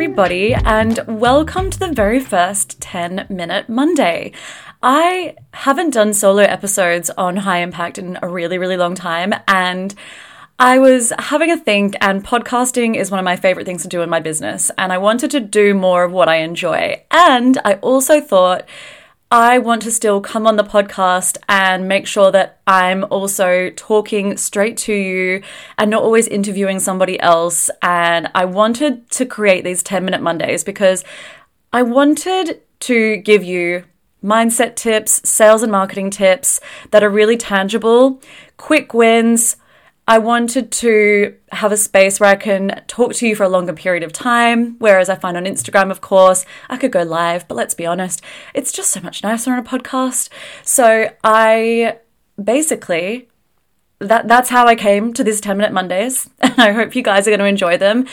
everybody, and welcome to the very first 10 Minute Monday. I haven't done solo episodes on high impact in a really, really long time, and I was having a think, and podcasting is one of my favorite things to do in my business, and I wanted to do more of what I enjoy. And I also thought, I want to still come on the podcast and make sure that I'm also talking straight to you and not always interviewing somebody else. And I wanted to create these 10 minute Mondays because I wanted to give you mindset tips, sales and marketing tips that are really tangible, quick wins I wanted to have a space where I can talk to you for a longer period of time. Whereas I find on Instagram, of course, I could go live, but let's be honest, it's just so much nicer on a podcast. So I basically that that's how I came to these 10 minute Mondays. I hope you guys are going to enjoy them.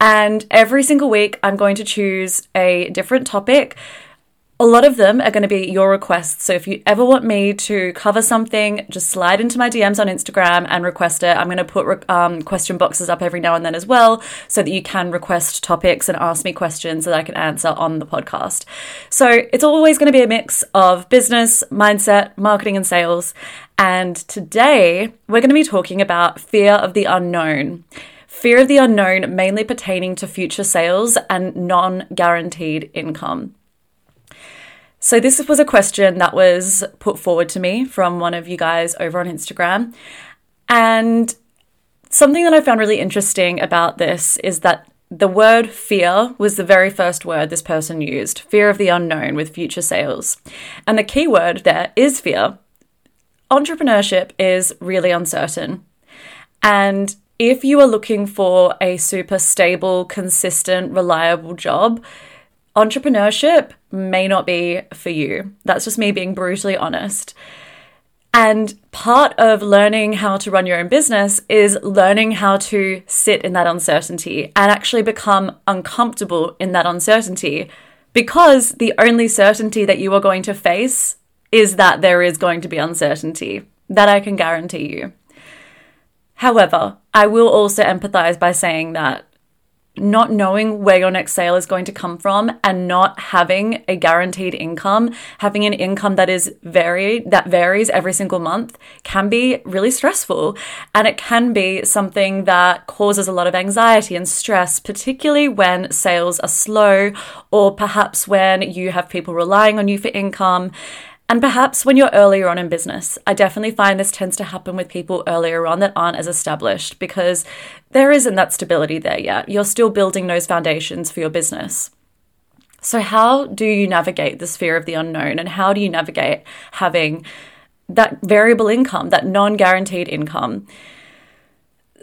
And every single week, I'm going to choose a different topic a lot of them are going to be your requests. So if you ever want me to cover something, just slide into my DMs on Instagram and request it. I'm going to put um, question boxes up every now and then as well so that you can request topics and ask me questions that I can answer on the podcast. So it's always going to be a mix of business, mindset, marketing, and sales. And today we're going to be talking about fear of the unknown. Fear of the unknown, mainly pertaining to future sales and non guaranteed income. So, this was a question that was put forward to me from one of you guys over on Instagram. And something that I found really interesting about this is that the word fear was the very first word this person used fear of the unknown with future sales. And the key word there is fear. Entrepreneurship is really uncertain. And if you are looking for a super stable, consistent, reliable job, entrepreneurship may not be for you. That's just me being brutally honest. And part of learning how to run your own business is learning how to sit in that uncertainty and actually become uncomfortable in that uncertainty because the only certainty that you are going to face is that there is going to be uncertainty. That I can guarantee you. However, I will also empathize by saying that not knowing where your next sale is going to come from and not having a guaranteed income, having an income that is varied, that varies every single month can be really stressful. And it can be something that causes a lot of anxiety and stress, particularly when sales are slow or perhaps when you have people relying on you for income. And perhaps when you're earlier on in business, I definitely find this tends to happen with people earlier on that aren't as established because there isn't that stability there yet. You're still building those foundations for your business. So, how do you navigate this fear of the unknown and how do you navigate having that variable income, that non guaranteed income?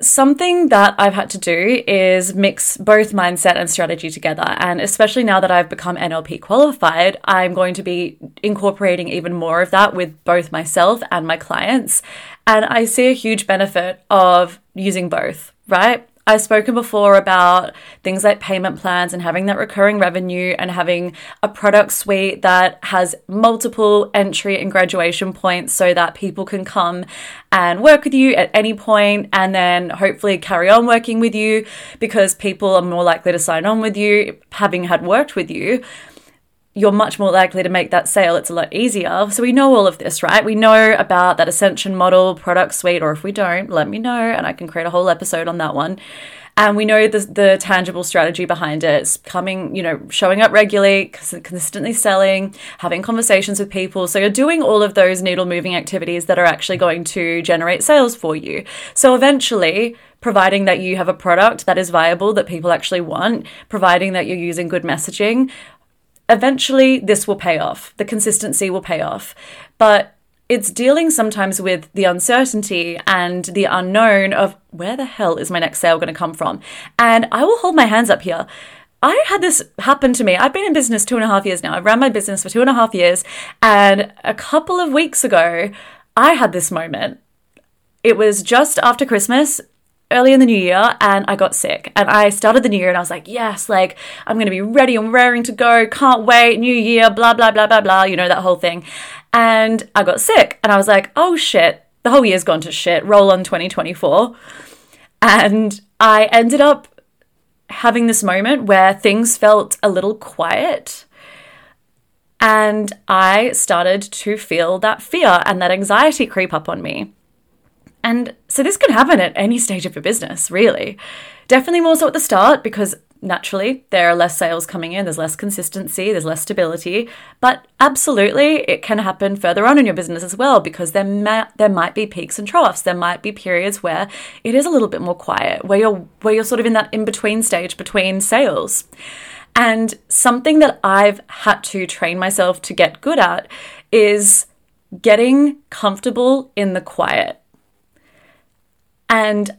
Something that I've had to do is mix both mindset and strategy together. And especially now that I've become NLP qualified, I'm going to be incorporating even more of that with both myself and my clients. And I see a huge benefit of using both, right? I've spoken before about things like payment plans and having that recurring revenue and having a product suite that has multiple entry and graduation points so that people can come and work with you at any point and then hopefully carry on working with you because people are more likely to sign on with you having had worked with you you're much more likely to make that sale. It's a lot easier. So we know all of this, right? We know about that Ascension model, product suite, or if we don't, let me know and I can create a whole episode on that one. And we know the, the tangible strategy behind it. It's coming, you know, showing up regularly, consistently selling, having conversations with people. So you're doing all of those needle moving activities that are actually going to generate sales for you. So eventually, providing that you have a product that is viable, that people actually want, providing that you're using good messaging, eventually this will pay off. The consistency will pay off. But it's dealing sometimes with the uncertainty and the unknown of where the hell is my next sale going to come from? And I will hold my hands up here. I had this happen to me. I've been in business two and a half years now. I've ran my business for two and a half years. And a couple of weeks ago, I had this moment. It was just after Christmas early in the new year and I got sick. And I started the new year and I was like, yes, like I'm going to be ready and raring to go. Can't wait. New year, blah, blah, blah, blah, blah, you know, that whole thing. And I got sick and I was like, oh shit, the whole year's gone to shit. Roll on 2024. And I ended up having this moment where things felt a little quiet. And I started to feel that fear and that anxiety creep up on me. And so this can happen at any stage of your business, really. Definitely more so at the start because naturally there are less sales coming in, there's less consistency, there's less stability, but absolutely it can happen further on in your business as well because there may, there might be peaks and troughs. There might be periods where it is a little bit more quiet, where you're where you're sort of in that in between stage between sales. And something that I've had to train myself to get good at is getting comfortable in the quiet. And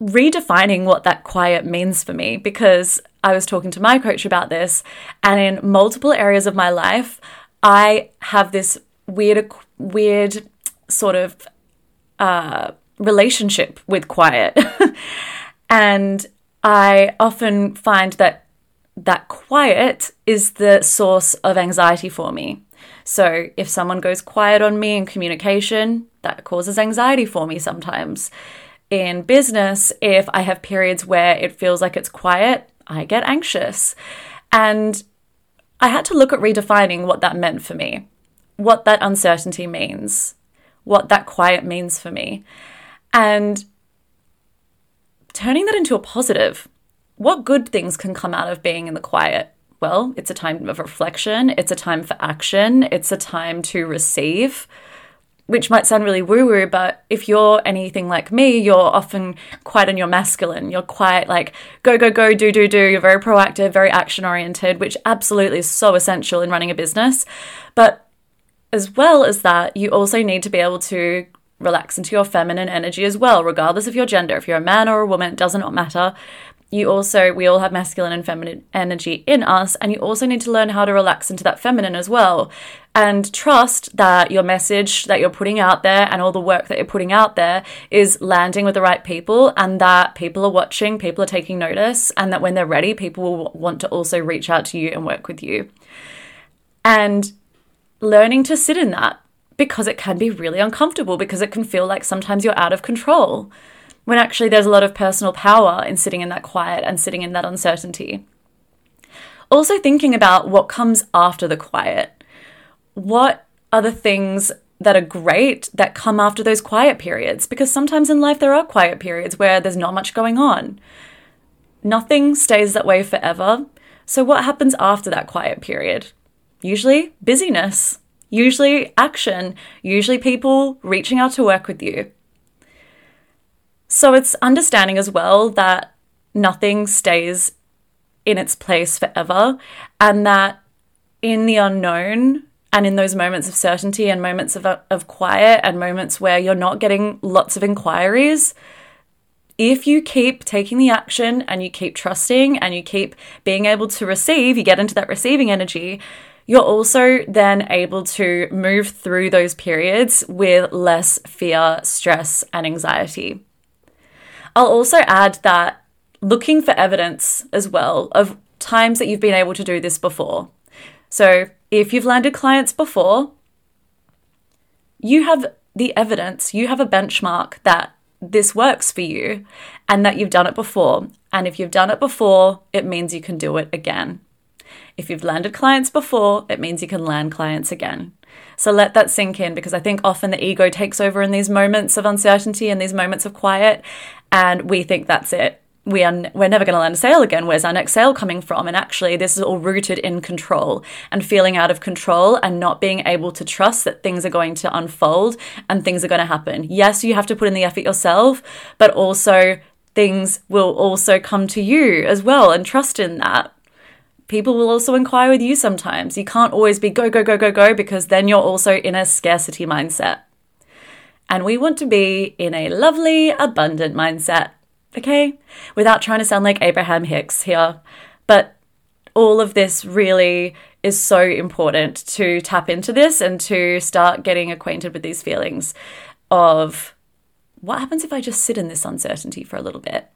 redefining what that quiet means for me because I was talking to my coach about this, and in multiple areas of my life, I have this weird, weird sort of uh, relationship with quiet, and I often find that that quiet is the source of anxiety for me. So if someone goes quiet on me in communication, that causes anxiety for me sometimes in business, if I have periods where it feels like it's quiet, I get anxious. And I had to look at redefining what that meant for me, what that uncertainty means, what that quiet means for me, and turning that into a positive. What good things can come out of being in the quiet? Well, it's a time of reflection, it's a time for action, it's a time to receive which might sound really woo woo, but if you're anything like me, you're often quite in your masculine. You're quite like go, go, go, do, do, do. You're very proactive, very action oriented, which absolutely is so essential in running a business. But as well as that, you also need to be able to relax into your feminine energy as well, regardless of your gender. If you're a man or a woman, it does not matter you also we all have masculine and feminine energy in us and you also need to learn how to relax into that feminine as well. And trust that your message that you're putting out there and all the work that you're putting out there is landing with the right people and that people are watching people are taking notice and that when they're ready people will want to also reach out to you and work with you. And learning to sit in that because it can be really uncomfortable because it can feel like sometimes you're out of control when actually there's a lot of personal power in sitting in that quiet and sitting in that uncertainty. Also, thinking about what comes after the quiet. What are the things that are great that come after those quiet periods? Because sometimes in life there are quiet periods where there's not much going on. Nothing stays that way forever. So, what happens after that quiet period? Usually busyness, usually action, usually people reaching out to work with you. So it's understanding as well that nothing stays in its place forever and that in the unknown and in those moments of certainty and moments of, of quiet and moments where you're not getting lots of inquiries, if you keep taking the action and you keep trusting and you keep being able to receive, you get into that receiving energy, you're also then able to move through those periods with less fear, stress, and anxiety. I'll also add that looking for evidence as well of times that you've been able to do this before. So if you've landed clients before, you have the evidence, you have a benchmark that this works for you and that you've done it before. And if you've done it before, it means you can do it again. If you've landed clients before, it means you can land clients again. So let that sink in because I think often the ego takes over in these moments of uncertainty and these moments of quiet, and we think that's it. We are we're never going to land a sale again. Where's our next sale coming from? And actually, this is all rooted in control and feeling out of control and not being able to trust that things are going to unfold and things are going to happen. Yes, you have to put in the effort yourself, but also things will also come to you as well and trust in that people will also inquire with you sometimes. You can't always be go, go, go, go, go, because then you're also in a scarcity mindset. And we want to be in a lovely, abundant mindset, okay? Without trying to sound like Abraham Hicks here. But all of this really is so important to tap into this and to start getting acquainted with these feelings of what happens if I just sit in this uncertainty for a little bit?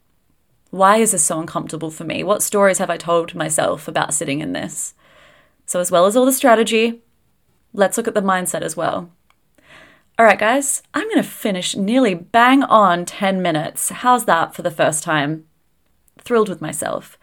Why is this so uncomfortable for me? What stories have I told myself about sitting in this? So, as well as all the strategy, let's look at the mindset as well. All right, guys, I'm going to finish nearly bang on 10 minutes. How's that for the first time? thrilled with myself.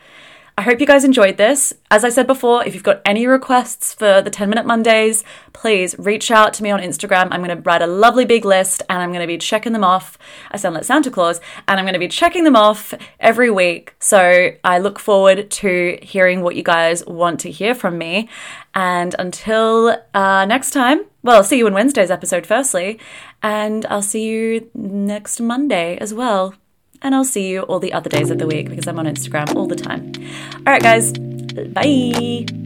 I hope you guys enjoyed this. As I said before, if you've got any requests for the 10 Minute Mondays, please reach out to me on Instagram. I'm going to write a lovely big list and I'm going to be checking them off. I sound like Santa Claus, and I'm going to be checking them off every week. So I look forward to hearing what you guys want to hear from me. And until uh, next time, well, I'll see you in Wednesday's episode, firstly, and I'll see you next Monday as well and I'll see you all the other days of the week because I'm on Instagram all the time. All right, guys, bye.